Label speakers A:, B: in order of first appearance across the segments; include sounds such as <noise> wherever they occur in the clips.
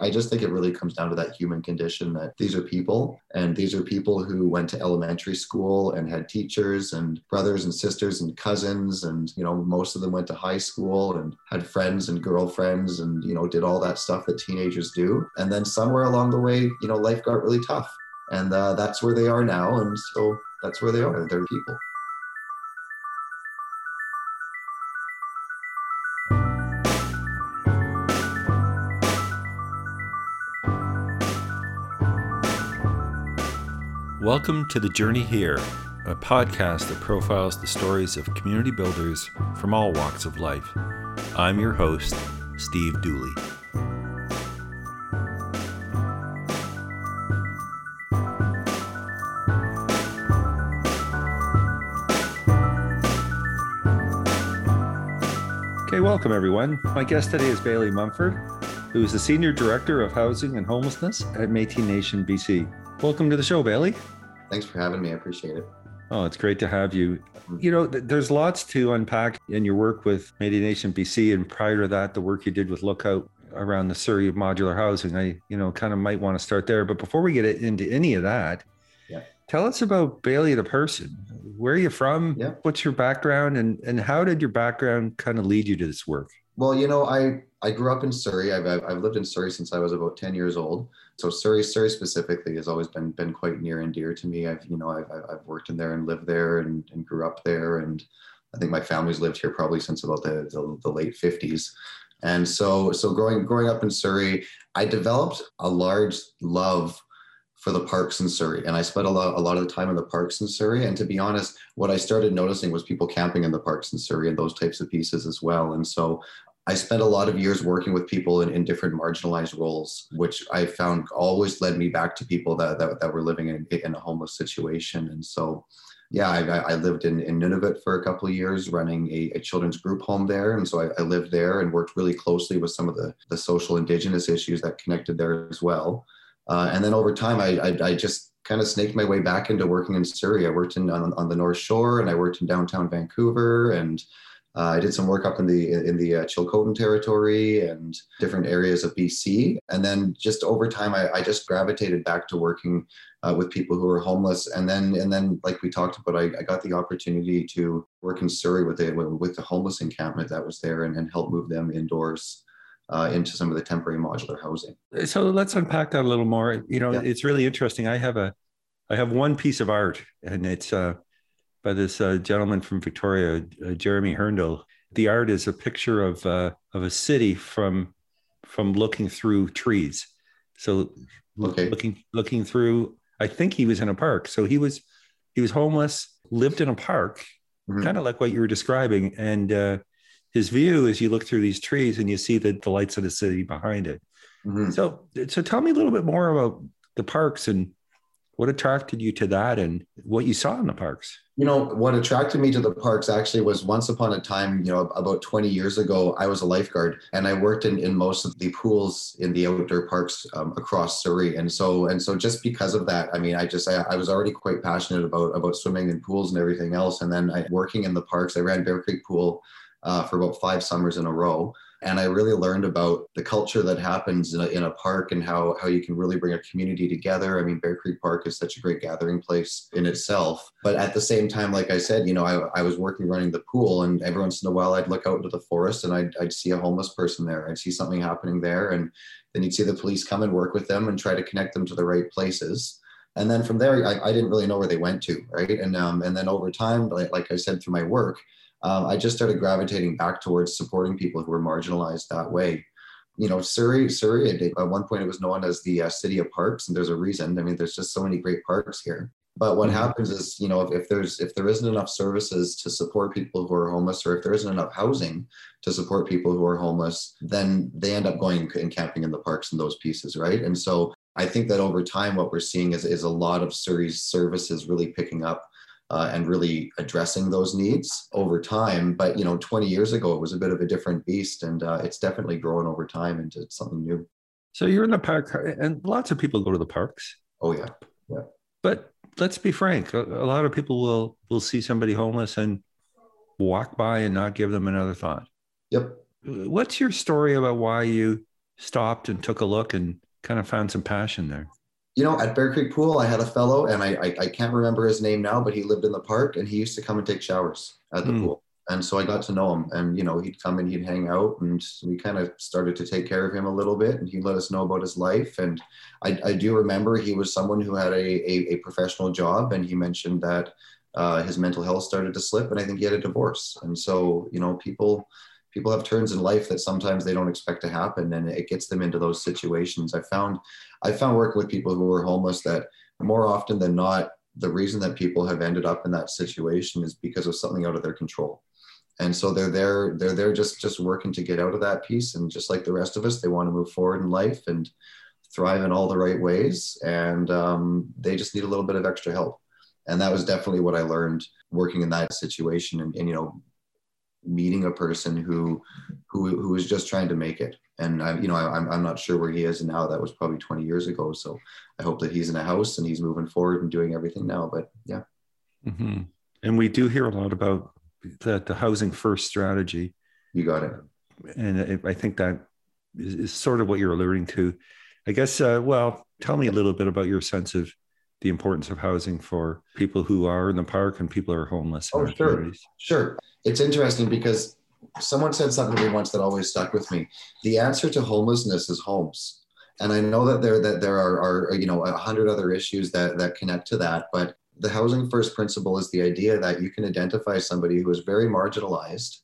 A: I just think it really comes down to that human condition that these are people and these are people who went to elementary school and had teachers and brothers and sisters and cousins and you know most of them went to high school and had friends and girlfriends and you know did all that stuff that teenagers do. And then somewhere along the way you know life got really tough and uh, that's where they are now and so that's where they are. They're people
B: Welcome to The Journey Here, a podcast that profiles the stories of community builders from all walks of life. I'm your host, Steve Dooley. Okay, welcome everyone. My guest today is Bailey Mumford, who is the Senior Director of Housing and Homelessness at Métis Nation BC. Welcome to the show, Bailey.
A: Thanks for having me. I appreciate it.
B: Oh, it's great to have you. Mm-hmm. You know, th- there's lots to unpack in your work with Métis Nation BC, and prior to that, the work you did with Lookout around the Surrey modular housing. I, you know, kind of might want to start there. But before we get into any of that,
A: yeah.
B: tell us about Bailey the person. Where are you from?
A: Yeah.
B: What's your background, and and how did your background kind of lead you to this work?
A: Well, you know, I I grew up in Surrey. I've I've lived in Surrey since I was about ten years old. So Surrey, Surrey specifically has always been been quite near and dear to me. I've you know I've I've worked in there and lived there and, and grew up there, and I think my family's lived here probably since about the the, the late fifties. And so so growing growing up in Surrey, I developed a large love for the parks in Surrey. And I spent a lot, a lot of the time in the parks in Surrey. And to be honest, what I started noticing was people camping in the parks in Surrey and those types of pieces as well. And so I spent a lot of years working with people in, in different marginalized roles, which I found always led me back to people that, that, that were living in, in a homeless situation. And so, yeah, I, I lived in, in Nunavut for a couple of years running a, a children's group home there. And so I, I, lived there and worked really closely with some of the, the social indigenous issues that connected there as well. Uh, and then over time, I, I, I just kind of snaked my way back into working in Surrey. I worked in on, on the North Shore and I worked in downtown Vancouver and uh, I did some work up in the in the uh, Chilcotin territory and different areas of BC, and then just over time, I, I just gravitated back to working uh, with people who are homeless. And then and then, like we talked about, I, I got the opportunity to work in Surrey with the with the homeless encampment that was there and, and help move them indoors. Uh, into some of the temporary modular housing.
B: So let's unpack that a little more. You know,
A: Yeah.
B: it's really interesting. I have a, I have one piece of art, and it's uh, by this uh, gentleman from Victoria, uh, Jeremy Herndl. The art is a picture of uh, of a city from from looking through trees. So
A: Okay.
B: looking looking through. I think he was in a park. So he was he was homeless, lived in a park,
A: Mhm.
B: kind of like what you were describing, and uh, his view is you look through these trees and you see the, the lights of the city behind it.
A: Mhm.
B: So, so tell me a little bit more about the parks and what attracted you to that and what you saw in the parks.
A: You know, what attracted me to the parks actually was once upon a time, you know, about 20 years ago, I was a lifeguard and I worked in, in most of the pools in the outdoor parks um, across Surrey. And so, and so just because of that, I mean, I just, I, I was already quite passionate about, about swimming in pools and everything else. And then I, working in the parks, I ran Bear Creek Pool uh, for about five summers in a row. And I really learned about the culture that happens in a, in a park and how, how you can really bring a community together. I mean, Bear Creek Park is such a great gathering place in itself. But at the same time, like I said, you know, I, I was working running the pool, and every once in a while I'd look out into the forest and I'd, I'd see a homeless person there. I'd see something happening there. And then you'd see the police come and work with them and try to connect them to the right places. And then from there, I, I didn't really know where they went to, right? And um, and then over time, like, like I said, through my work, um, I just started gravitating back towards supporting people who were marginalized that way. You know, Surrey, Surrey, at one point it was known as the uh, city of parks, and there's a reason. I mean, there's just so many great parks here. But what
B: Mhm.
A: happens is, you know, if, if there's if there isn't enough services to support people who are homeless, or if there isn't enough housing to support people who are homeless, then they end up going and camping in the parks and those pieces, right? And so I think that over time, what we're seeing is is a lot of Surrey's services really picking up uh, and really addressing those needs over time. But you know, 20 years ago, it was a bit of a different beast, and uh, it's definitely grown over time into something new.
B: So you're in the park, and lots of people go to the parks.
A: Oh yeah, yeah.
B: But let's be frank: a, a lot of people will will see somebody homeless and walk by and not give them another thought.
A: yep.
B: What's your story about why you stopped and took a look and kind of found some passion there?
A: You know, at Bear Creek Pool, I had a fellow, and I, I, I can't remember his name now, but he lived in the park, and he used to come and take showers at the mm. pool and so I got to know him. And you know, he'd come and he'd hang out, and we kind of started to take care of him a little bit, and he let us know about his life. And I, I do remember he was someone who had a, a, a professional job, and he mentioned that uh, his mental health started to slip, and I think he had a divorce. And so you know, people people have turns in life that sometimes they don't expect to happen, and it gets them into those situations. I found I found working with people who were homeless that more often than not the reason that people have ended up in that situation is because of something out of their control and so they're there they're there just just working to get out of that piece and just like the rest of us they want to move forward in life and thrive in all the right ways and um, they just need a little bit of extra help and that was definitely what i learned working in that situation and, and you know meeting a person who who who was just trying to make it and i you know I, I'm, I'm not sure where he is now that was probably 20 years ago so i hope that he's in a house and he's moving forward and doing everything now but yeah
B: mm-hmm. and we do hear a lot about the, the housing first strategy.
A: You got it.
B: And I think that is, is sort of what you're alluding to. I guess, uh, well, tell me a little bit about your sense of the importance of housing for people who are in the park and people who are homeless.
A: Oh, sure. Sure. It's interesting because someone said something to me once that always stuck with me. The answer to homelessness is homes. And I know that there that there are, are you know a hundred other issues that that connect to that, but the housing first principle is the idea that you can identify somebody who is very marginalized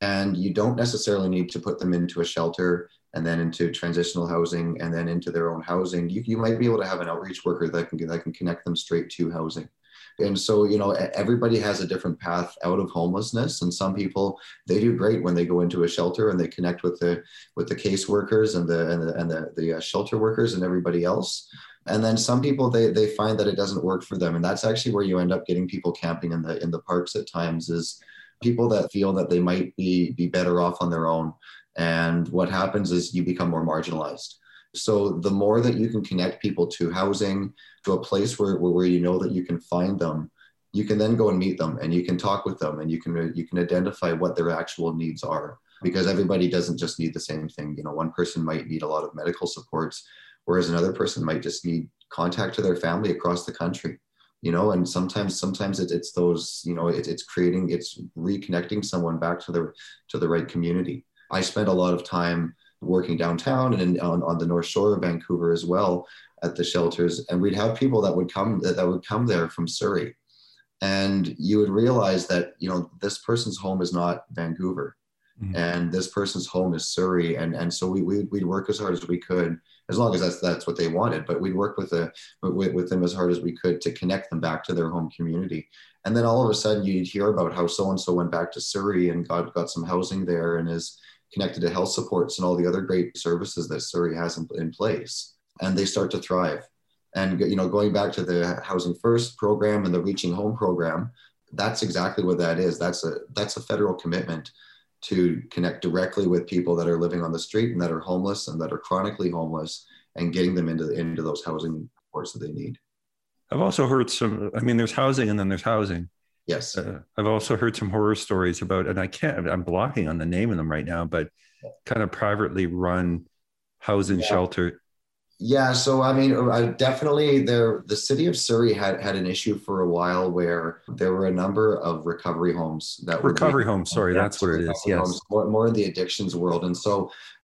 A: and you don't necessarily need to put them into a shelter and then into transitional housing and then into their own housing you, you might be able to have an outreach worker that can that can connect them straight to housing. And so you know everybody has a different path out of homelessness and some people they do great when they go into a shelter and they connect with the with the caseworkers and the and the and the, the uh, shelter workers and everybody else. And then some people they they find that it doesn't work for them and that's actually where you end up getting people camping in the in the parks at times is people that feel that they might be be better off on their own and what happens is you become more marginalized. So the more that you can connect people to housing to a place where, where, you know that you can find them you can then go and meet them and you can talk with them and you can you can identify what their actual needs are. Because everybody doesn't just need the same thing. You know one person might need a lot of medical supports whereas another person might just need contact to their family across the country you know? And sometimes sometimes it, it's those you know it, it's creating it's reconnecting someone back to the to the right community i spent a lot of time working downtown and on, on the north shore of vancouver as well at the shelters and we'd have people that would come that, would come there from surrey and you would realize that you know this person's home is not vancouver mm-hmm. and this person's home is surrey and and so we, we we'd work as hard as we could as long as that's that's what they wanted. But we'd work with the with, with them as hard as we could to connect them back to their home community. And then all of a sudden, you'd hear about how so and so went back to Surrey and got got some housing there and is connected to health supports and all the other great services that Surrey has in, in place. And they start to thrive. And you know, going back to the Housing First program and the Reaching Home program, that's exactly what that is. That's a that's a federal commitment to connect directly with people that are living on the street and that are homeless and that are chronically homeless and getting them into into those housing supports that they need.
B: I've also heard some. I mean, there's housing and then there's housing.
A: Yes. Uh,
B: I've also heard some horror stories about, and I can't. I'm blocking on the name of them right now, but kind of privately run housing yeah. shelter
A: yeah, so I mean, I definitely there. The city of Surrey had had an issue for a while where there were a number of recovery homes that
B: recovery homes. Sorry, that's what it is. Yes,
A: homes, more, more in the addictions world, and so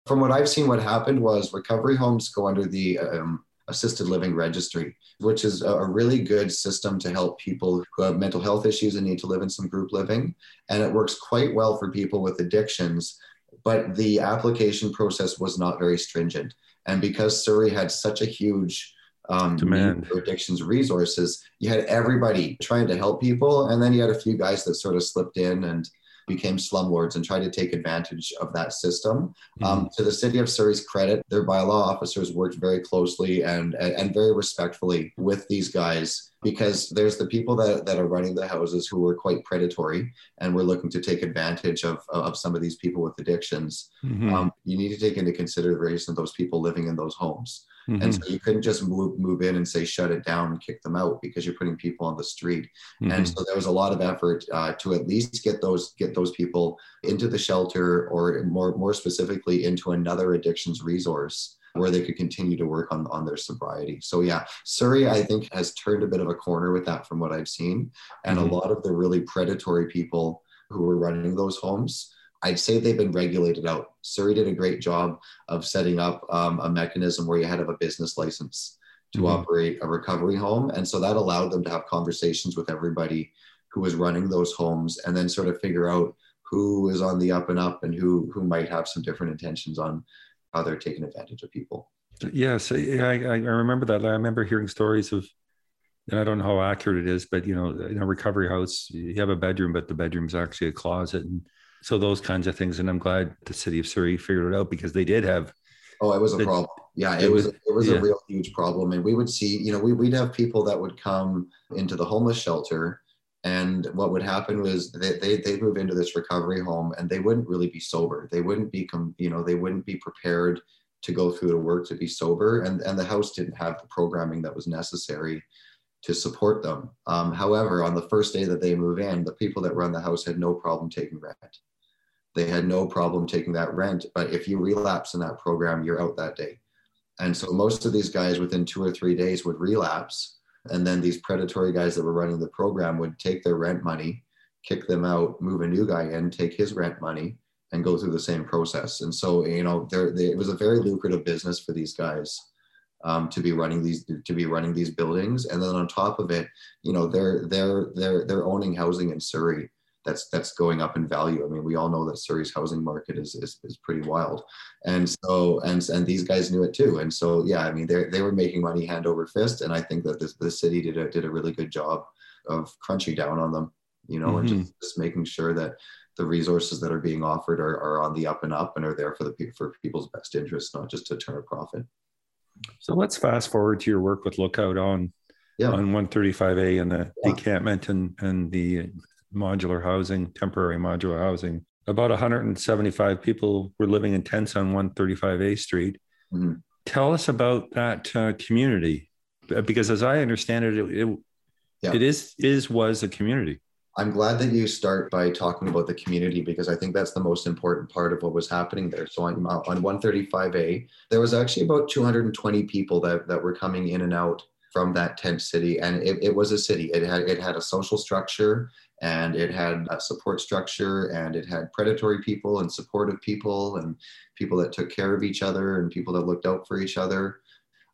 A: from what I've seen, what happened was recovery homes go under the um, assisted living registry, which is a really good system to help people who have mental health issues and need to live in some group living, and it works quite well for people with addictions. But the application process was not very stringent. And because Surrey had such a huge um, demand for addictions resources, you had everybody trying to help people. And then you had a few guys that sort of slipped in and became slumlords and tried to take advantage of that system. Mm-hmm. Um, to the city of Surrey's credit, their bylaw officers worked very closely and, and very respectfully with these guys because there's the people that, that are running the houses who are quite predatory and we're looking to take advantage of, of some of these people with addictions. Mm-hmm. Um, you need to take into consideration those people living in those homes. Mm-hmm. And so you couldn't just move move in and say shut it down and kick them out because you're putting people on the street. Mm-hmm. And so there was a lot of effort uh, to at least get those get those people into the shelter or more more specifically into another addictions resource where they could continue to work on, on their sobriety. So yeah, Surrey, I think, has turned a bit of a corner with that from what I've seen. And mm-hmm. a lot of the really predatory people who were running those homes, I'd say they've been regulated out. Surrey did a great job of setting up um, a mechanism where you had to have a business license to mm-hmm. operate a recovery home. And so that allowed them to have conversations with everybody who was running those homes and then sort of figure out who is on the up and up and who who might have some different intentions on how they're taking advantage of people.
B: Yes, I, I remember that. I remember hearing stories of, and I don't know how accurate it is, but you know, in a recovery house, you have a bedroom, but the bedroom's actually a closet, and so those kinds of things. And I'm glad the city of Surrey figured it out because they did have.
A: Oh, it was a the, problem. Yeah, it, it was. It was yeah. a real huge problem, and we would see. You know, we, we'd have people that would come into the homeless shelter and what would happen was they, they, they move into this recovery home and they wouldn't really be sober. They wouldn't be, you know, they wouldn't be prepared to go through the work to be sober. And, and the house didn't have the programming that was necessary to support them. Um, however, on the first day that they move in, the people that run the house had no problem taking rent. They had no problem taking that rent. But if you relapse in that program, you're out that day. And so most of these guys within two or three days would relapse and then these predatory guys that were running the program would take their rent money, kick them out, move a new guy in, take his rent money, and go through the same process. And so, you know, there it was a very lucrative business for these guys um, to be running these to be running these buildings. And then on top of it, you know, they're they're they're they're owning housing in Surrey that's that's going up in value. I mean, we all know that Surrey's housing market is is, is pretty wild, and so and and these guys knew it too. And so yeah, I mean, they they were making money hand over fist, and I think that this the city did a did a really good job of crunching down on them, you know, mm-hmm. and just, just making sure that the resources that are being offered are, are on the up and up and are there for the for people's best interest, not just to turn a profit.
B: So let's fast forward to your work with Lookout on yeah. on 135A and the yeah. decampment and, and the modular housing, temporary modular housing. About 175 people were living in tents on 135A Street. Mm-hmm. Tell us about that uh, community, because as I understand it, it, it, yeah. it is is was a community.
A: I'm glad that you start by talking about the community because I think that's the most important part of what was happening there. So on, on 135A, there was actually about 220 people that, that were coming in and out from that tent city, and it, it was a city. It had it had a social structure and it had a support structure and it had predatory people and supportive people and people that took care of each other and people that looked out for each other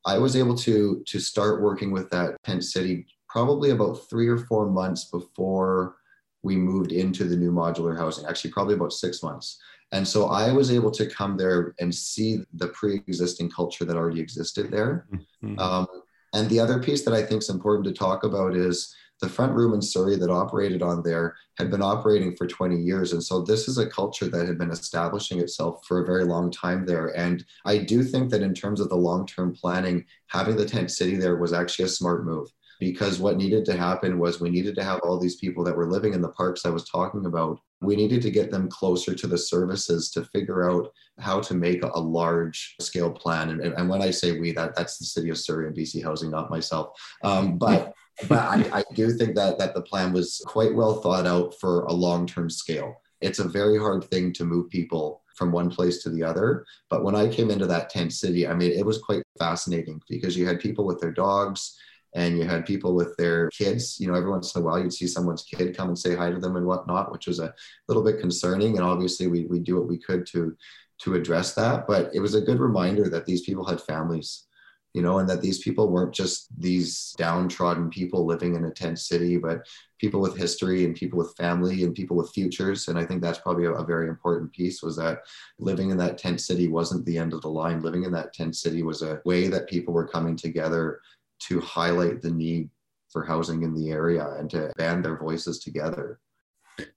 A: i was able to to start working with that tent city probably about three or four months before we moved into the new modular housing actually probably about six months and so i was able to come there and see the pre-existing culture that already existed there mm-hmm. um, and the other piece that i think is important to talk about is the front room in Surrey that operated on there had been operating for 20 years. And so this is a culture that had been establishing itself for a very long time there. And I do think that in terms of the long term planning, having the tent city there was actually a smart move because what needed to happen was we needed to have all these people that were living in the parks I was talking about. We needed to get them closer to the services to figure out how to make a large scale plan. And, and when I say we, that that's the city of Surrey and BC Housing, not myself. Um, but <laughs> but I, I do think that that the plan was quite well thought out for a long-term scale. It's a very hard thing to move people from one place to the other. But when I came into that tent city, I mean, it was quite fascinating because you had people with their dogs and you had people with their kids. You know, every once in a while you'd see someone's kid come and say hi to them and whatnot, which was a little bit concerning. And obviously we, we do what we could to to address that. But it was a good reminder that these people had families you know, and that these people weren't just these downtrodden people living in a tent city, but people with history and people with family and people with futures. And I think that's probably a, a, very important piece was that living in that tent city wasn't the end of the line. Living in that tent city was a way that people were coming together to highlight the need for housing in the area and to band their voices together.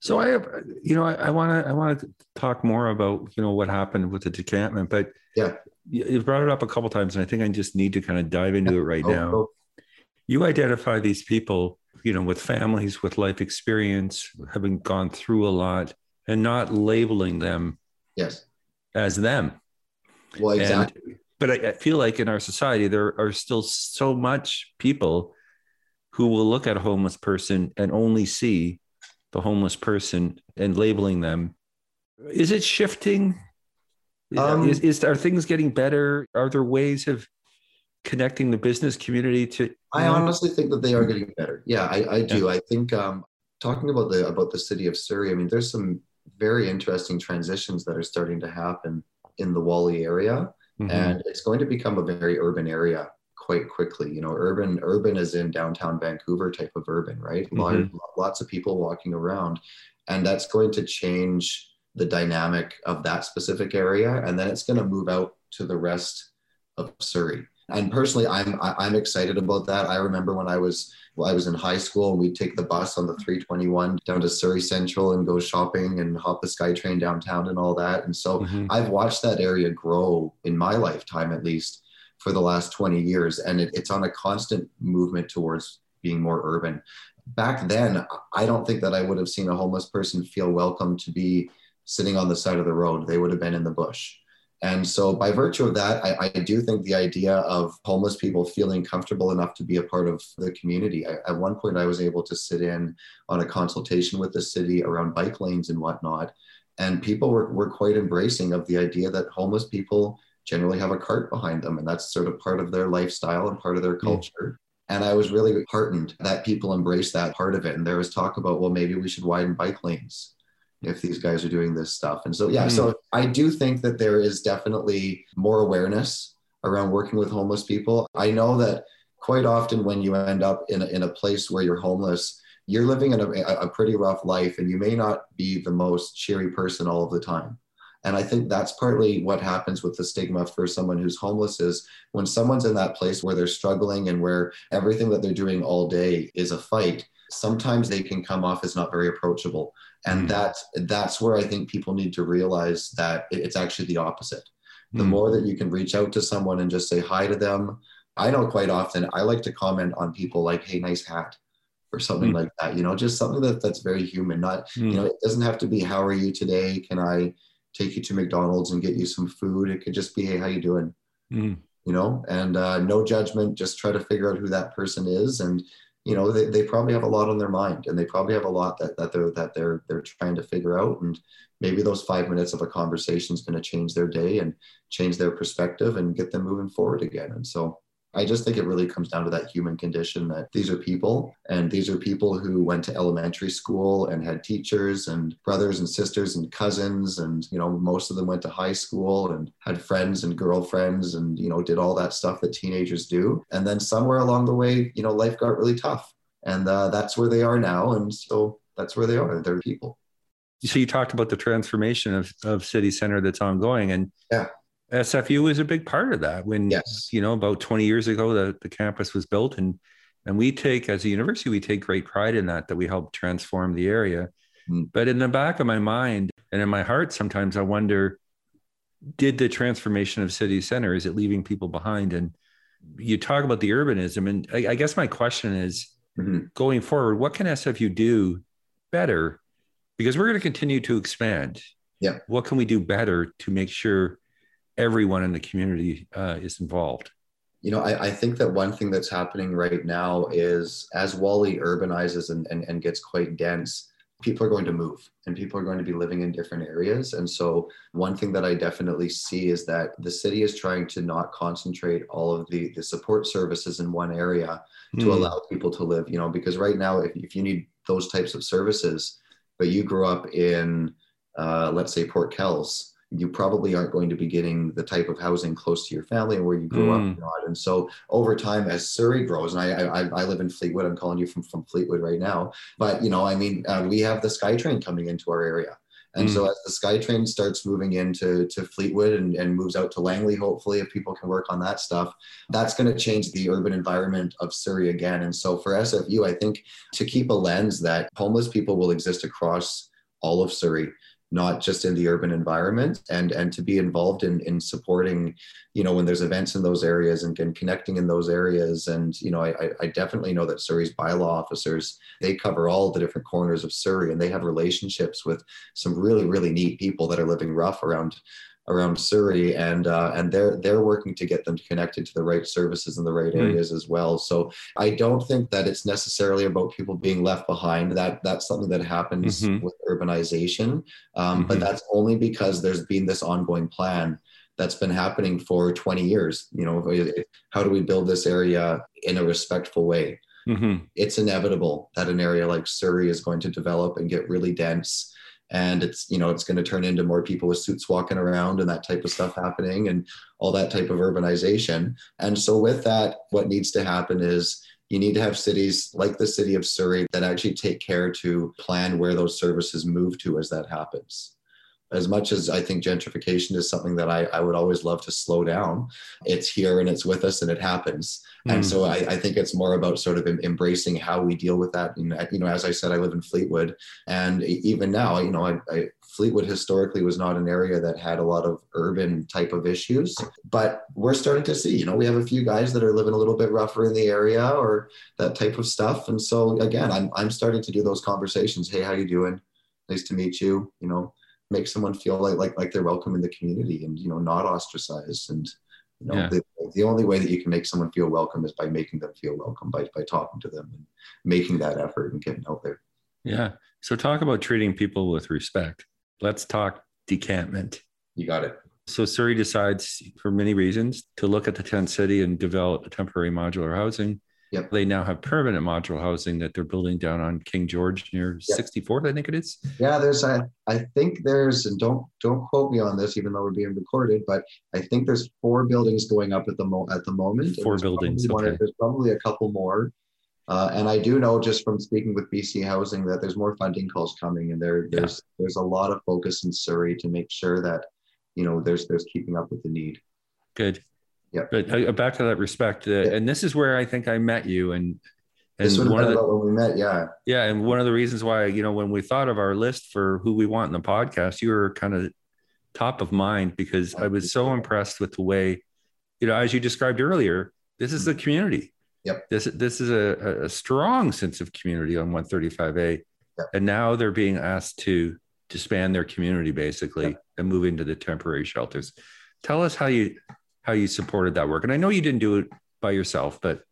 B: So I have, you know, I want to I want to talk more about you know what happened with the decampment, but
A: yeah,
B: you've brought it up a couple times, and I think I just need to kind of dive into it right oh, now. Oh. you identify these people, you know, with families, with life experience, having gone through a lot, and not labeling them
A: yes
B: as them.
A: Well, exactly.
B: And, but I, I feel like in our society there are still so much people who will look at a homeless person and only see the homeless person and labeling them. Is it shifting? Um, is, is are things getting better? Are there ways of connecting the business community to?
A: I honestly think that they are getting better. Yeah, I, I do. Yeah. I think um, talking about the about the city of Surrey. I mean, there's some very interesting transitions that are starting to happen in the Whalley area, mm-hmm. and it's going to become a very urban area quite quickly. You know, urban urban is in downtown Vancouver type of urban, right? Mm-hmm. Lots of people walking around, and that's going to change the dynamic of that specific area, and then it's going to move out to the rest of Surrey. And personally, I'm I'm excited about that. I remember when I was well, I was in high school and we'd take the bus on the 321 down to Surrey Central and go shopping and hop the SkyTrain downtown and all that. And so mm-hmm. I've watched that area grow in my lifetime, at least for the last 20 years. And it, it's on a constant movement towards being more urban. Back then, I don't think that I would have seen a homeless person feel welcome to be sitting on the side of the road. They would have been in the bush. And so, by virtue of that, I, I, do think the idea of homeless people feeling comfortable enough to be a part of the community. I, at one point, I was able to sit in on a consultation with the city around bike lanes and whatnot. And people were, were quite embracing of the idea that homeless people generally have a cart behind them. And that's sort of part of their lifestyle and part of their hmm. culture. Mm. And I was really heartened that people embrace that part of it. And there was talk about, well, maybe we should widen bike lanes if these guys are doing this stuff. And so, yeah, mm. so I do think that there is definitely more awareness around working with homeless people. I know that quite often when you end up in a, in a place where you're homeless, you're living in a, a pretty rough life and you may not be the most cheery person all of the time. And I think that's partly what happens with the stigma for someone who's homeless is when someone's in that place where they're struggling and where everything that they're doing all day is a fight, sometimes they can come off as not very approachable and mm. that's that's where i think people need to realize that it's actually the opposite the mm. more that you can reach out to someone and just say hi to them i know quite often i like to comment on people like hey nice hat or something mm. like that you know just something that that's very human not you mm. know it doesn't have to be how are you today can i take you to mcdonald's and get you some food. It could just be hey how you doing? Mm. you know and uh, no judgment just try to figure out who that person is. And you know they, they probably have a lot on their mind and they probably have a lot that, that they're that they're they're trying to figure out. And maybe those five minutes of a conversation is going to change their day and change their perspective and get them moving forward again. And so I just think it really comes down to that human condition that these are people and these are people who went to elementary school and had teachers and brothers and sisters and cousins and you know most of them went to high school and had friends and girlfriends and you know did all that stuff that teenagers do. And then somewhere along the way you know life got really tough and uh, that's where they are now and so that's where they are. They're people.
B: So you talked about the transformation of, of city center that's ongoing and
A: yeah
B: SFU was a big part of that when, yes. you know, about 20 years ago, the, the campus was built. And, and we take, as a university, we take great pride in that, that we help transform the area. Mm. But in the back of my mind and in my heart, sometimes I wonder, did the transformation of city center, is it leaving people behind? And you talk about the urbanism. And I, I guess my question is mm-hmm. going forward, what can SFU do better? Because we're going to continue to expand.
A: Yeah.
B: What can we do better to make sure everyone in the community uh, is involved?
A: You know, I, I, think that one thing that's happening right now is as Whalley urbanizes and, and, and gets quite dense, people are going to move and people are going to be living in different areas. And so, one thing that I definitely see is that the city is trying to not concentrate all of the, the support services in one area to mm. allow people to live, you know, because right now, if, if you need those types of services, but you grew up in, uh, let's say, Port Kells, you probably aren't going to be getting the type of housing close to your family and where you grew mm. up. And so over time, as Surrey grows, and I, I, I live in Fleetwood, I'm calling you from, from Fleetwood right now, but you know, I mean, uh, we have the SkyTrain coming into our area. And mm. so as the SkyTrain starts moving into to Fleetwood and, and moves out to Langley, hopefully, if people can work on that stuff, that's going to change the urban environment of Surrey again. And so for SFU, I think to keep a lens that homeless people will exist across all of Surrey not just in the urban environment and and to be involved in in supporting you know when there's events in those areas and, and connecting in those areas. And you know I, I definitely know that surrey's bylaw officers they cover all the different corners of surrey and they have relationships with some really really neat people that are living rough around around Surrey, and uh, and they're they're working to get them connected to the right services in the right hmm. areas mm. as well. So I don't think that it's necessarily about people being left behind. That that's something that happens mm-hmm. with urbanization, um, mm-hmm. but that's only because there's been this ongoing plan that's been happening for 20 years. You know, how do we build this area in a respectful way? Mm-hmm. It's inevitable that an area like Surrey is going to develop and get really dense and it's you know it's going to turn into more people with suits walking around and that type of stuff happening and all that type of urbanization. And so with that what needs to happen is you need to have cities like the city of Surrey that actually take care to plan where those services move to as that happens as much as I think gentrification is something that I, I would always love to slow down, it's here and it's with us and it happens. Mm. And so I, I, think it's more about sort of embracing how we deal with that. And, you know, as I said, I live in Fleetwood, and even now, you know, I, I, Fleetwood historically was not an area that had a lot of urban type of issues, but we're starting to see, you know, we have a few guys that are living a little bit rougher in the area or that type of stuff. And so again, I'm, I'm starting to do those conversations. Hey, how you doing? Nice to meet you. You know, make someone feel like like like they're welcome in the community and you know not ostracized and you know yeah. the, the only way that you can make someone feel welcome is by making them feel welcome by, by talking to them and making that effort and getting out there.
B: Yeah. So talk about treating people with respect. Let's talk decampment.
A: You got it.
B: So surrey decides for many reasons to look at the tent city and develop a temporary modular housing
A: Yep.
B: They now have permanent modular housing that they're building down on King George near yep. 64th, I think it is.
A: Yeah, there's I I think there's and don't don't quote me on this, even though we're being recorded, but I think there's four buildings going up at the mo at the moment.
B: Four buildings.
A: Okay. One, there's probably a couple more. Uh, and I do know just from speaking with BC Housing that there's more funding calls coming, and there there's yeah. there's a lot of focus in Surrey to make sure that you know there's there's keeping up with the need.
B: Good.
A: Yeah.
B: But uh, back to that respect, uh, yeah. and this is where I think I met you, and
A: and this one of the, when we met, yeah,
B: yeah, and one of the reasons why you know when we thought of our list for who we want in the podcast, you were kind of top of mind because I was so impressed with the way, you know, as you described earlier, this is the community.
A: Yep.
B: This this is a, a strong sense of community on 135A, yep. and now they're being asked to disband their community basically yep. and move into the temporary shelters. Tell us how you how you supported that work. And I know you didn't do it by yourself, but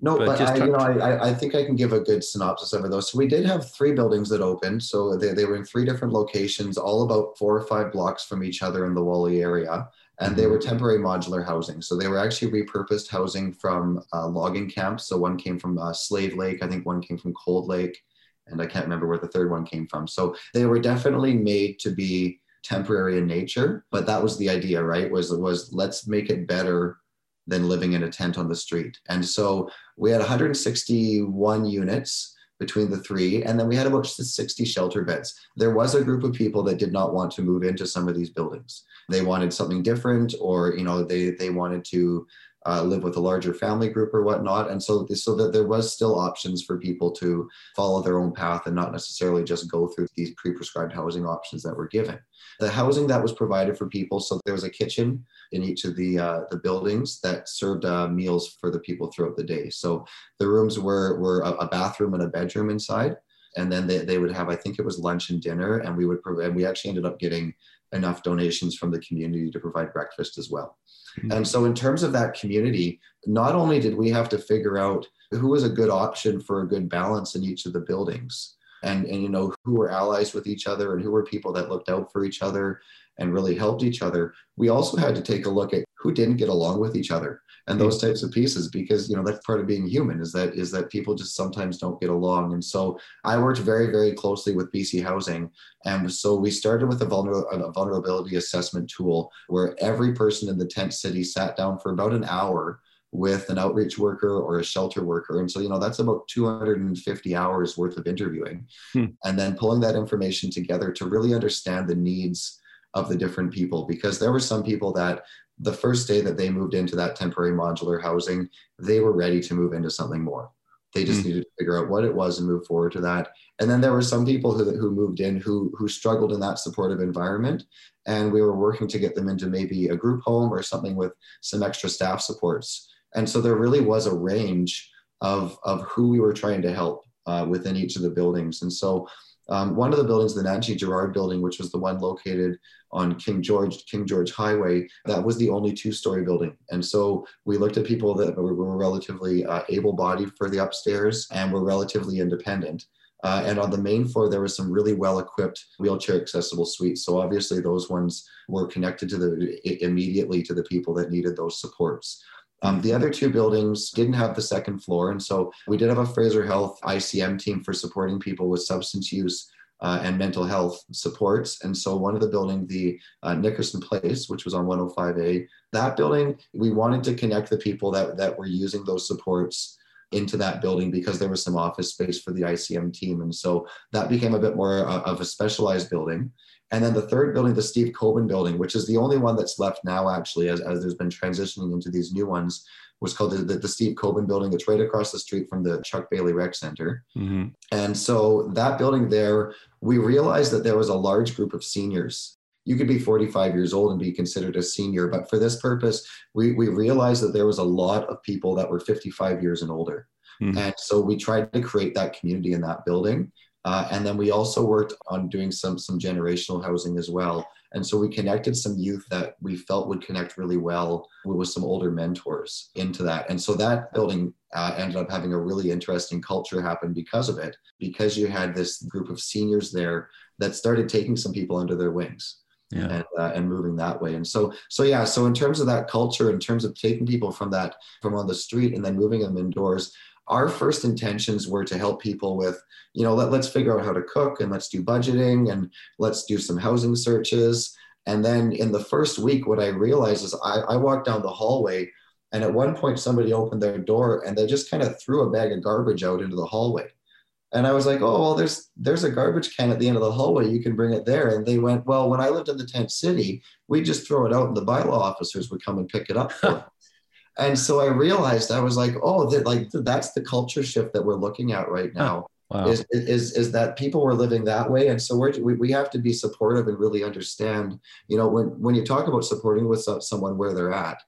A: no, but, but I, you know, I, I think I can give a good synopsis of those. So we did have three buildings that opened. So they, they were in three different locations, all about four or five blocks from each other in the Whalley area. And they were mm-hmm. temporary modular housing. So they were actually repurposed housing from uh, logging camps. So one came from uh, Slave Lake. I think one came from Cold Lake. And I can't remember where the third one came from. So they were definitely made to be temporary in nature but that was the idea right? Was was let's make it better than living in a tent on the street. And so we had 161 units between the three and then we had about 60 shelter beds. There was a group of people that did not want to move into some of these buildings. They wanted something different or you know they they wanted to uh, live with a larger family group or whatnot. And so, so that there was still options for people to follow their own path and not necessarily just go through these pre-prescribed housing options that were given. The housing that was provided for people, so there was a kitchen in each of the uh, the buildings that served uh, meals for the people throughout the day. So the rooms were were a, a bathroom and a bedroom inside and then they, they would have i think it was lunch and dinner and we would provide we actually ended up getting enough donations from the community to provide breakfast as well Mm-hmm. And so, in terms of that community, not only did we have to figure out who was a good option for a good balance in each of the buildings, and, and you know who were allies with each other and who were people that looked out for each other and really helped each other. We also had to take a look at who didn't get along with each other and those mm. types of pieces because you know that's part of being human is that is that people just sometimes don't get along. And so i worked very very closely with bc housing and so we started with a, vulner- a vulnerability assessment tool where every person in the tent city sat down for about an hour with an outreach worker or a shelter worker. And so, you know, that's about 250 hours worth of interviewing. Hmm. And then pulling that information together to really understand the needs of the different people. Because there were some people that the first day that they moved into that temporary modular housing, they were ready to move into something more. They just mm. needed to figure out what it was and move forward to that. And then there were some people who, who moved in who, who struggled in that supportive environment. And we were working to get them into maybe a group home or something with some extra staff supports. And so there really was a range of, of who we were trying to help uh, within each of the buildings. And so um, one of the buildings, the Nancy Gerard building, which was the one located on King George King George Highway, that was the only two-story building. And so we looked at people that were, were relatively uh, able-bodied for the upstairs and were relatively independent. Uh, and on the main floor, there was some really well-equipped wheelchair accessible suites. So obviously, those ones were connected to the immediately to the people that needed those supports. Um, the other two buildings didn't have the second floor. And so we did have a Fraser Health ICM team for supporting people with substance use uh, and mental health supports. And so one of the building, the uh, Nickerson Place, which was on 105A, that building, we wanted to connect the people that, that were using those supports into that building because there was some office space for the ICM team. And so that became a bit more uh, of a specialized building. And then the third building, the Steve Coben building, which is the only one that's left now, actually, as, as there's been transitioning into these new ones, was called the, the, the Steve Coben building. It's right across the street from the Chuck Bailey Rec Center. Mm-hmm. And so that building there, we realized that there was a large group of seniors you could be 45 years old and be considered a senior. But for this purpose, we, we realized that there was a lot of people that were 55 years and older. Mm-hmm. And so we tried to create that community in that building. Uh, and then we also worked on doing some some generational housing as well. And so we connected some youth that we felt would connect really well with some older mentors into that. And so that building uh, ended up having a really interesting culture happen because of it, because you had this group of seniors there that started taking some people under their wings. Yeah. And, uh, and moving that way and so so yeah so in terms of that culture in terms of taking people from that from on the street and then moving them indoors our first intentions were to help people with, you know, let, let's figure out how to cook and let's do budgeting and let's do some housing searches. And then in the first week, what I realized is I, I walked down the hallway and at one point somebody opened their door and they just kind of threw a bag of garbage out into the hallway. And I was like, oh, well, there's there's a garbage can at the end of the hallway. You can bring it there. And they went, well, when I lived in the tent city, we just throw it out and the bylaw officers would come and pick it up for <laughs> and so I realized I was like, oh, that like that's the culture shift that we're looking at right now. Wow. Is, is is that people were living that way, and so we're, we we have to be supportive and really understand. You know, when when you talk about supporting with someone where they're at,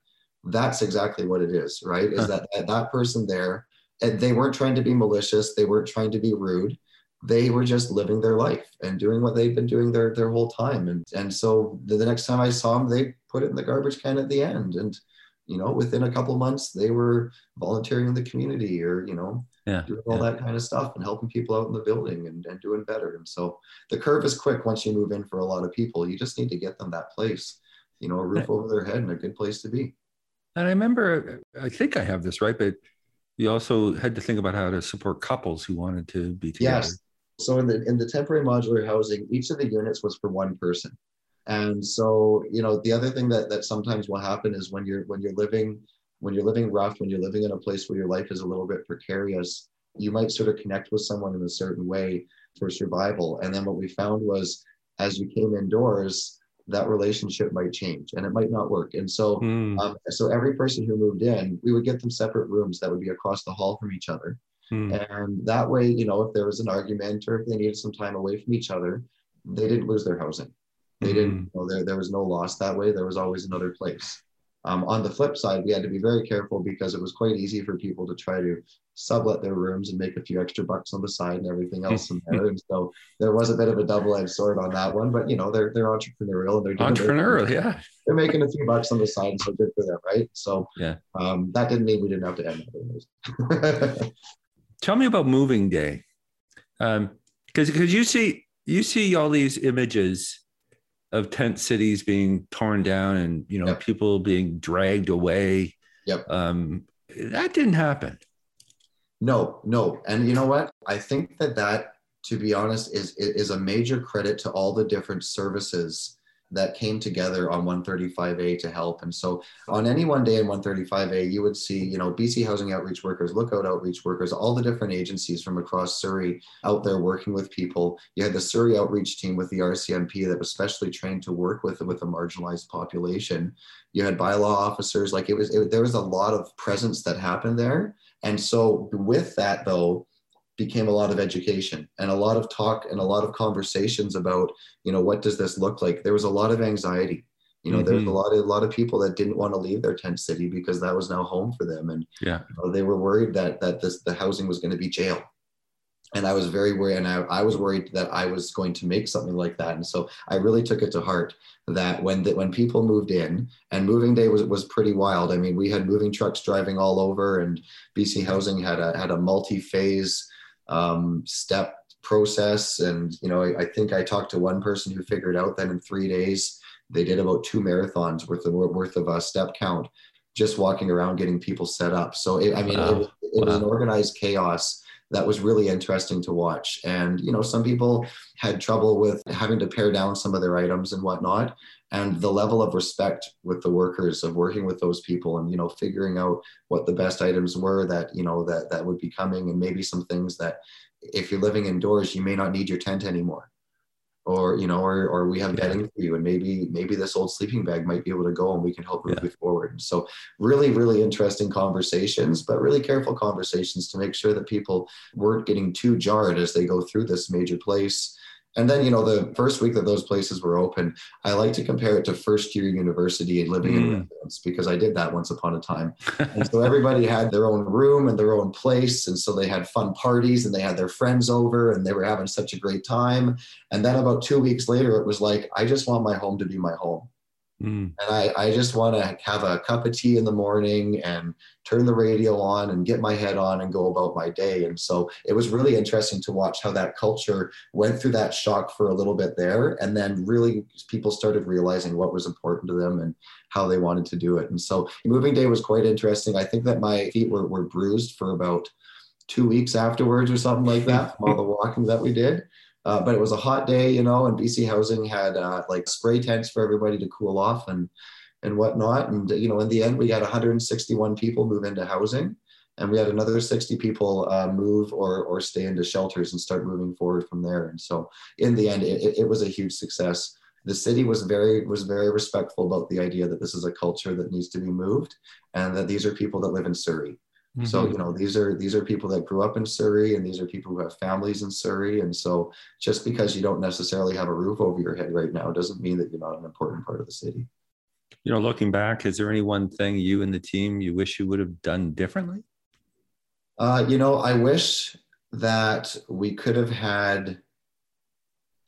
A: that's exactly what it is, right? Is that that person there? Uh, they weren't trying to be malicious. They weren't trying to be rude. They were just living their life and doing what they've been doing their their whole time. And and so the, the next time I saw them, they put it in the garbage can at the end. And you know, within a couple months, they were volunteering in the community or, you know, yeah, doing all yeah. that kind of stuff and helping people out in the building and, and doing better. And so the curve is quick once you move in for a lot of people. You just need to get them that place, you know, a roof over their head and a good place to be.
B: And I remember, I think I have this right, but you also had to think about how to support couples who wanted to be together. Yes.
A: So in the in the temporary modular housing, each of the units was for one person. And so, you know, the other thing that that sometimes will happen is when you're when you're living when you're living rough, when you're living in a place where your life is a little bit precarious, you might sort of connect with someone in a certain way for survival. And then what we found was as you came indoors, that relationship might change and it might not work. And so, mm. um, so every person who moved in, we would get them separate rooms that would be across the hall from each other. Mm. And that way, you know, if there was an argument or if they needed some time away from each other, they didn't lose their housing. They mm-hmm. didn't, you know, there, there was no loss that way. There was always another place. Um, on the flip side, we had to be very careful because it was quite easy for people to try to sublet their rooms and make a few extra bucks on the side and everything <laughs> else in there. And so there was a bit of a double-edged sword on that one. But you know, they're they're entrepreneurial and they're
B: entrepreneurial, their, yeah.
A: They're making a few bucks on the side, so good for them, right? So yeah, um, that didn't mean we didn't have to end. <laughs>
B: Tell me about moving day, because um, because you see you see all these images of tent cities being torn down and you know yep. people being dragged away.
A: Yep.
B: Um, that didn't happen.
A: No, no, and you know what? I think that that, to be honest, is is a major credit to all the different services that came together on 135A to help. And so on any one day in 135A, you would see, you know, BC Housing Outreach Workers, Lookout Outreach Workers, all the different agencies from across Surrey out there working with people. You had the Surrey Outreach team with the RCMP that was specially trained to work with, with a marginalized population. You had bylaw officers, like it was, it, there was a lot of presence that happened there. And so with that though, became a lot of education and a lot of talk and a lot of conversations about you know what does this look like? There was a lot of anxiety. You know mm-hmm. there was a mm-hmm. lot of a lot of people that didn't want to leave their tent city because that was now home for them. And
B: yeah.
A: you know, they were worried that that this the housing was going to be jail. And i was very worried and I, I was worried that i was going to make something like that. And so i really took it to heart that when the, when people moved in and moving day was was pretty wild. I mean we had moving trucks driving all over and bc housing had a had a multi-phase um, step process. And, you know, I, I, think I talked to one person who figured out that in three days, they did about two marathons worth of, worth of a step count, just walking around getting people set up. So, it, I mean, wow. it, it wow. was an organized chaos that was really interesting to watch. And, you know, some people had trouble with having to pare down some of their items and whatnot. And the level of respect with the workers of working with those people and, you know, figuring out what the best items were that, you know, that, that would be coming and maybe some things that if you're living indoors, you may not need your tent anymore. Or you know or, or we have bedding for you and maybe maybe this old sleeping bag might be able to go and we can help move yeah. you forward. So really really interesting conversations but really careful conversations to make sure that people weren't getting too jarred as they go through this major place and then, you know, the first week that those places were open, I like to compare it to first year university and living mm. in residence because I did that once upon a time. and so everybody had their own room and their own place. And so they had fun parties and they had their friends over and they were having such a great time. And then about two weeks later, it was like, I just want my home to be my home. Mm. And I, I just want to have a cup of tea in the morning and turn the radio on and get my head on and go about my day. And so it was really interesting to watch how that culture went through that shock for a little bit there. And then really people started realizing what was important to them and how they wanted to do it. And so moving day was quite interesting. I think that my feet were, were bruised for about two weeks afterwards or something like that from all the <laughs> walking that we did. Uh, but it was a hot day, you know, and BC Housing had uh, like spray tents for everybody to cool off and and whatnot. And you know, in the end, we had 161 people move into housing, and we had another 60 people uh, move or or stay into shelters and start moving forward from there. And so, in the end, it, it was a huge success. The city was very was very respectful about the idea that this is a culture that needs to be moved, and that these are people that live in Surrey. Mm-hmm. So you know these are these are people that grew up in Surrey and these are people who have families in Surrey and so just because you don't necessarily have a roof over your head right now doesn't mean that you're not an important part of the city.
B: You know, looking back, is there any one thing you and the team you wish you would have done differently?
A: Uh, you know, I wish that we could have had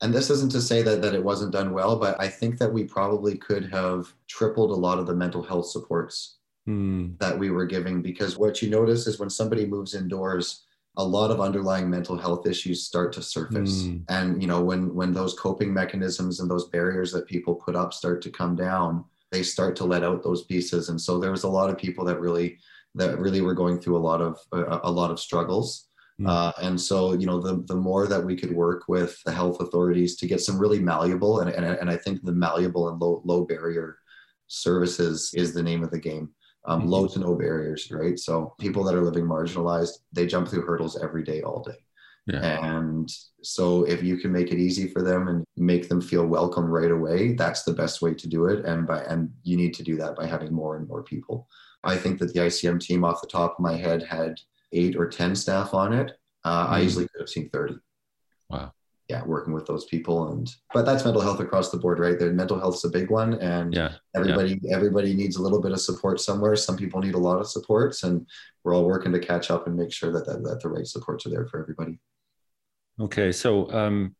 A: and this isn't to say that, that it wasn't done well, but I think that we probably could have tripled a lot of the mental health supports mm. that we were giving because what you notice is when somebody moves indoors a lot of underlying mental health issues start to surface mm. and you know when when those coping mechanisms and those barriers that people put up start to come down they start to let out those pieces and so there was a lot of people that really that really were going through a lot of a, a lot of struggles mm. uh, and so you know the the more that we could work with the health authorities to get some really malleable and and, and i think the malleable and low low barrier services is the name of the game um, mm-hmm. low to no barriers, right? So people that are living marginalized, they jump through hurdles every day, all day. Yeah. And so if you can make it easy for them and make them feel welcome right away, that's the best way to do it. And by and you need to do that by having more and more people. I think that the ICM team off the top of my head had eight or 10 staff on it. Uh, mm-hmm. I easily could have seen 30.
B: Wow
A: yeah, working with those people and but that's mental health across the board, right? The mental health's a big one and
B: yeah,
A: everybody yeah. everybody needs a little bit of support somewhere. Some people need a lot of supports and we're all working to catch up and make sure that that, that the right supports are there for everybody.
B: Okay, so um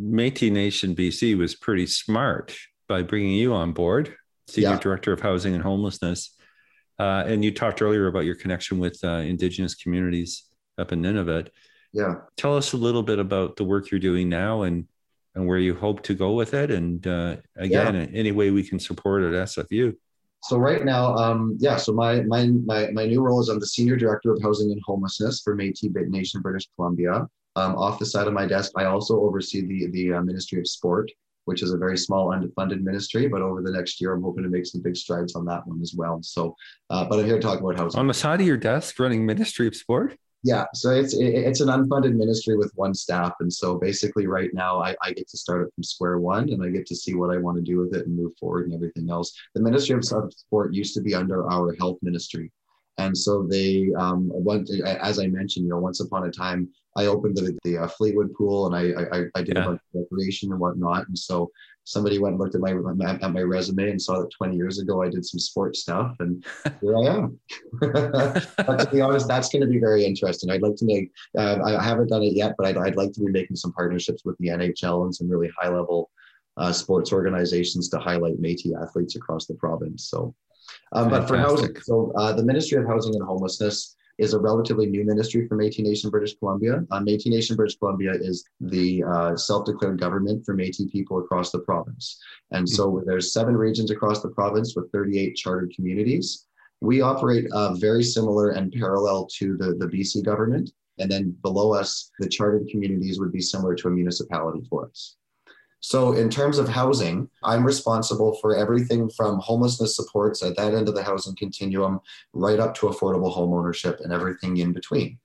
B: Métis Nation BC was pretty smart by bringing you on board, senior yeah. director of housing and homelessness. Uh, and you talked earlier about your connection with uh, indigenous communities up in Nunavut
A: yeah
B: tell us a little bit about the work you're doing now and and where you hope to go with it and uh, again yeah. any way we can support at sfu
A: so right now um, yeah so my, my my my new role is i'm the senior director of housing and homelessness for metis nation british columbia um, off the side of my desk i also oversee the the uh, ministry of sport which is a very small underfunded ministry. But over the next year, I'm hoping to make some big strides on that one as well. So, uh, but I'm here to talk about housing.
B: On the side of your desk, running Ministry of Sport.
A: Yeah, so it's it's an unfunded ministry with one staff, and so basically, right now, I, I get to start it from square one, and I get to see what I want to do with it and move forward and everything else. The Ministry of Sport used to be under our health ministry, and so they, um, one, as I mentioned, you know, once upon a time, I opened the, the uh, Fleetwood pool and I, I, I did yeah. a bunch of recreation and whatnot. And so somebody went and looked at my, at my resume and saw that 20 years ago I did some sports stuff and <laughs> here I am. <laughs> but to be honest, that's going to be very interesting. I'd like to make, uh, I haven't done it yet, but I'd, I'd like to be making some partnerships with the NHL and some really high level uh, sports organizations to highlight Métis athletes across the province. So um, but for housing, so uh, the Ministry of Housing and Homelessness is a relatively new ministry from Métis Nation British Columbia. Uh, Métis Nation British Columbia is the uh, self-declared government for Métis people across the province. And so mm-hmm. there's seven regions across the province with 38 chartered communities. We operate uh, very similar and parallel to the, the BC government. And then below us, the chartered communities would be similar to a municipality for us. So, in terms of housing, I'm responsible for everything from homelessness supports at that end of the housing continuum right up to affordable home ownership and everything in between.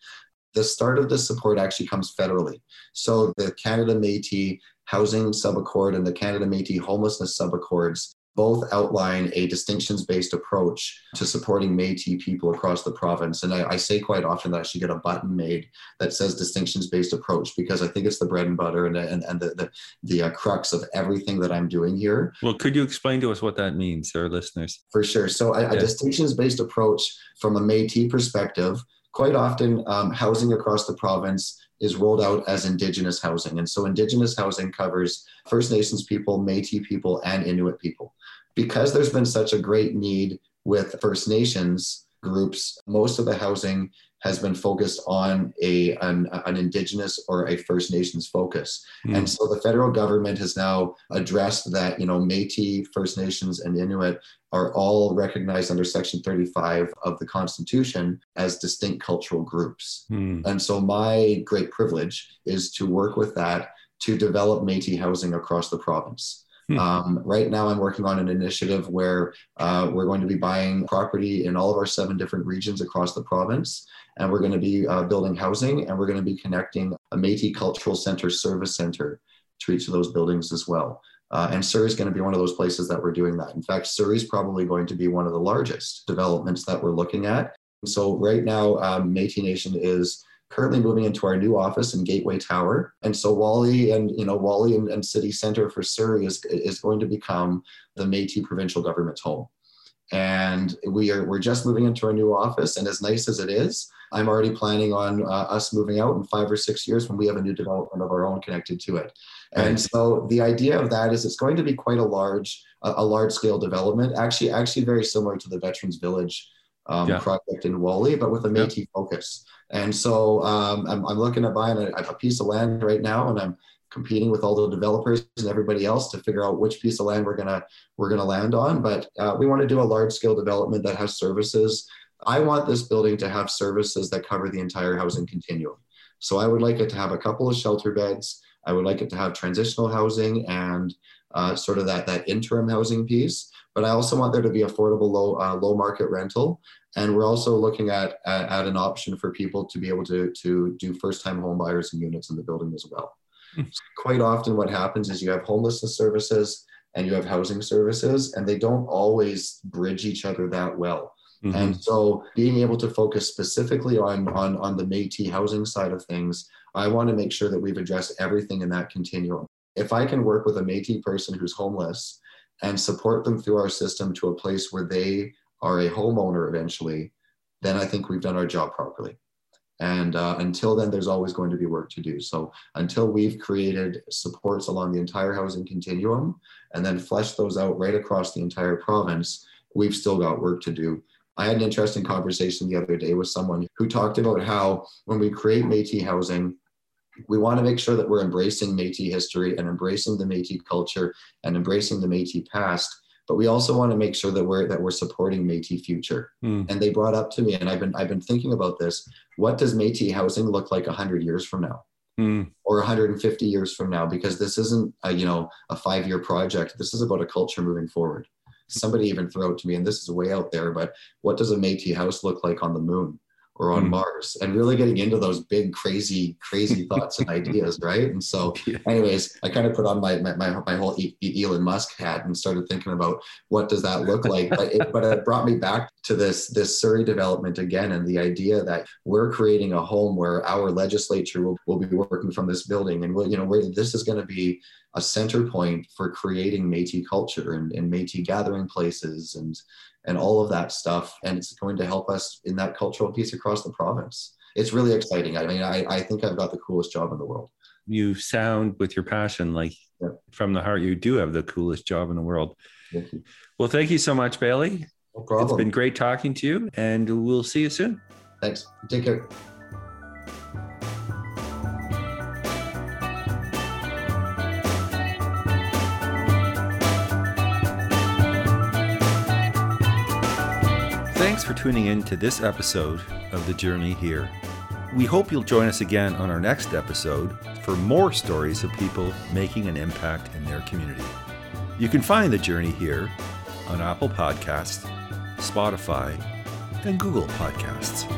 A: The start of this support actually comes federally. So, the Canada Metis Housing Subaccord and the Canada Metis Homelessness Subaccords both outline a distinctions based approach to supporting Metis people across the province. And I, I, say quite often that I should get a button made that says distinctions based approach because I think it's the bread and butter and, and, and the, the, the uh, crux of everything that I'm doing here.
B: Well, could you explain to us what that means, our listeners?
A: For sure. So, a, yeah. a distinctions based approach from a Metis perspective, quite often um, housing across the province is rolled out as Indigenous housing. And so Indigenous housing covers First Nations people, Metis people, and Inuit people because there's been such a great need with First Nations groups, most of the housing has been focused on a an, an indigenous or a First Nations focus. Mm. And so the federal government has now addressed that, you know, Métis, First Nations, and Inuit are all recognized under Section 35 of the Constitution as distinct cultural groups. Mm. And so my great privilege is to work with that to develop Métis housing across the province. Hmm. Um, right now, I'm working on an initiative where uh, we're going to be buying property in all of our seven different regions across the province. And we're going to be uh, building housing and we're going to be connecting a Metis Cultural Center service center to each of those buildings as well. Uh, and Surrey is going to be one of those places that we're doing that. In fact, Surrey is probably going to be one of the largest developments that we're looking at. So right now, um, Métis Nation is currently moving into our new office in Gateway Tower. And so Whalley and you know Whalley and, and City Center for Surrey is, is going to become the Métis provincial government's home. And we are we're just moving into our new office. And as nice as it is, I'm already planning on uh, us moving out in five or six years when we have a new development of our own connected to it. And so the idea of that is it's going to be quite a large a, a large scale development. Actually, actually very similar to the Veterans Village um, yeah. project in Whalley, but with a Métis yeah. focus. And so um, I'm, I'm, looking at buying a, a, piece of land right now, and I'm competing with all the developers and everybody else to figure out which piece of land we're gonna we're gonna land on. But uh, we want to do a large scale development that has services. I want this building to have services that cover the entire housing continuum. So I would like it to have a couple of shelter beds. I would like it to have transitional housing and uh, sort of that that interim housing piece. But I also want there to be affordable low uh, low market rental. And we're also looking at, at, at an option for people to be able to to do first time home buyers and units in the building as well. Quite often, what happens is you have homelessness services and you have housing services, and they don't always bridge each other that well. Mm-hmm. And so, being able to focus specifically on, on, on the Métis housing side of things, I want to make sure that we've addressed everything in that continuum. If I can work with a Métis person who's homeless and support them through our system to a place where they are a homeowner eventually, then I think we've done our job properly. And uh, until then, there's always going to be work to do. So until we've created supports along the entire housing continuum and then fleshed those out right across the entire province, we've still got work to do. I had an interesting conversation the other day with someone who talked about how when we create Métis housing, we want to make sure that we're embracing Métis history and embracing the Métis culture and embracing the Métis past. But we also want to make sure that we're that we're supporting Métis future. Mm. And they brought up to me, and I've been I've been thinking about this. What does Métis housing look like hundred years from now?
B: Mm.
A: or 150 years from now because this isn't a you know a five year project this is about a culture moving forward somebody even threw out to me and this is way out there but what does a metis house look like on the moon or on
B: Mm.
A: mars and really getting into those big crazy crazy <laughs> thoughts and ideas right? And so <laughs> anyways i kind of put on my my, my, my whole E- E- elon musk hat and started thinking about what does that look like? But it, but it brought me back to this this surrey development again and the idea that we're creating a home where our legislature will, will be working from this building and we'll, you know where this is going to be a center point for creating metis culture and, and metis gathering places and and all of that stuff and it's going to help us in that cultural piece across the province it's really exciting i mean i, I think i've got the coolest job in the world
B: You sound with your passion like
A: Yeah.
B: from the heart. You do have the coolest job in the world.
A: Thank you.
B: Well, thank you so much, Bailey.
A: no
B: It's
A: problem
B: been great talking to you, and we'll see you soon.
A: thanks take care
B: for tuning in to this episode of The Journey Here. We hope you'll join us again on our next episode for more stories of people making an impact in their community. You can find The Journey Here on Apple Podcasts, Spotify, and Google Podcasts.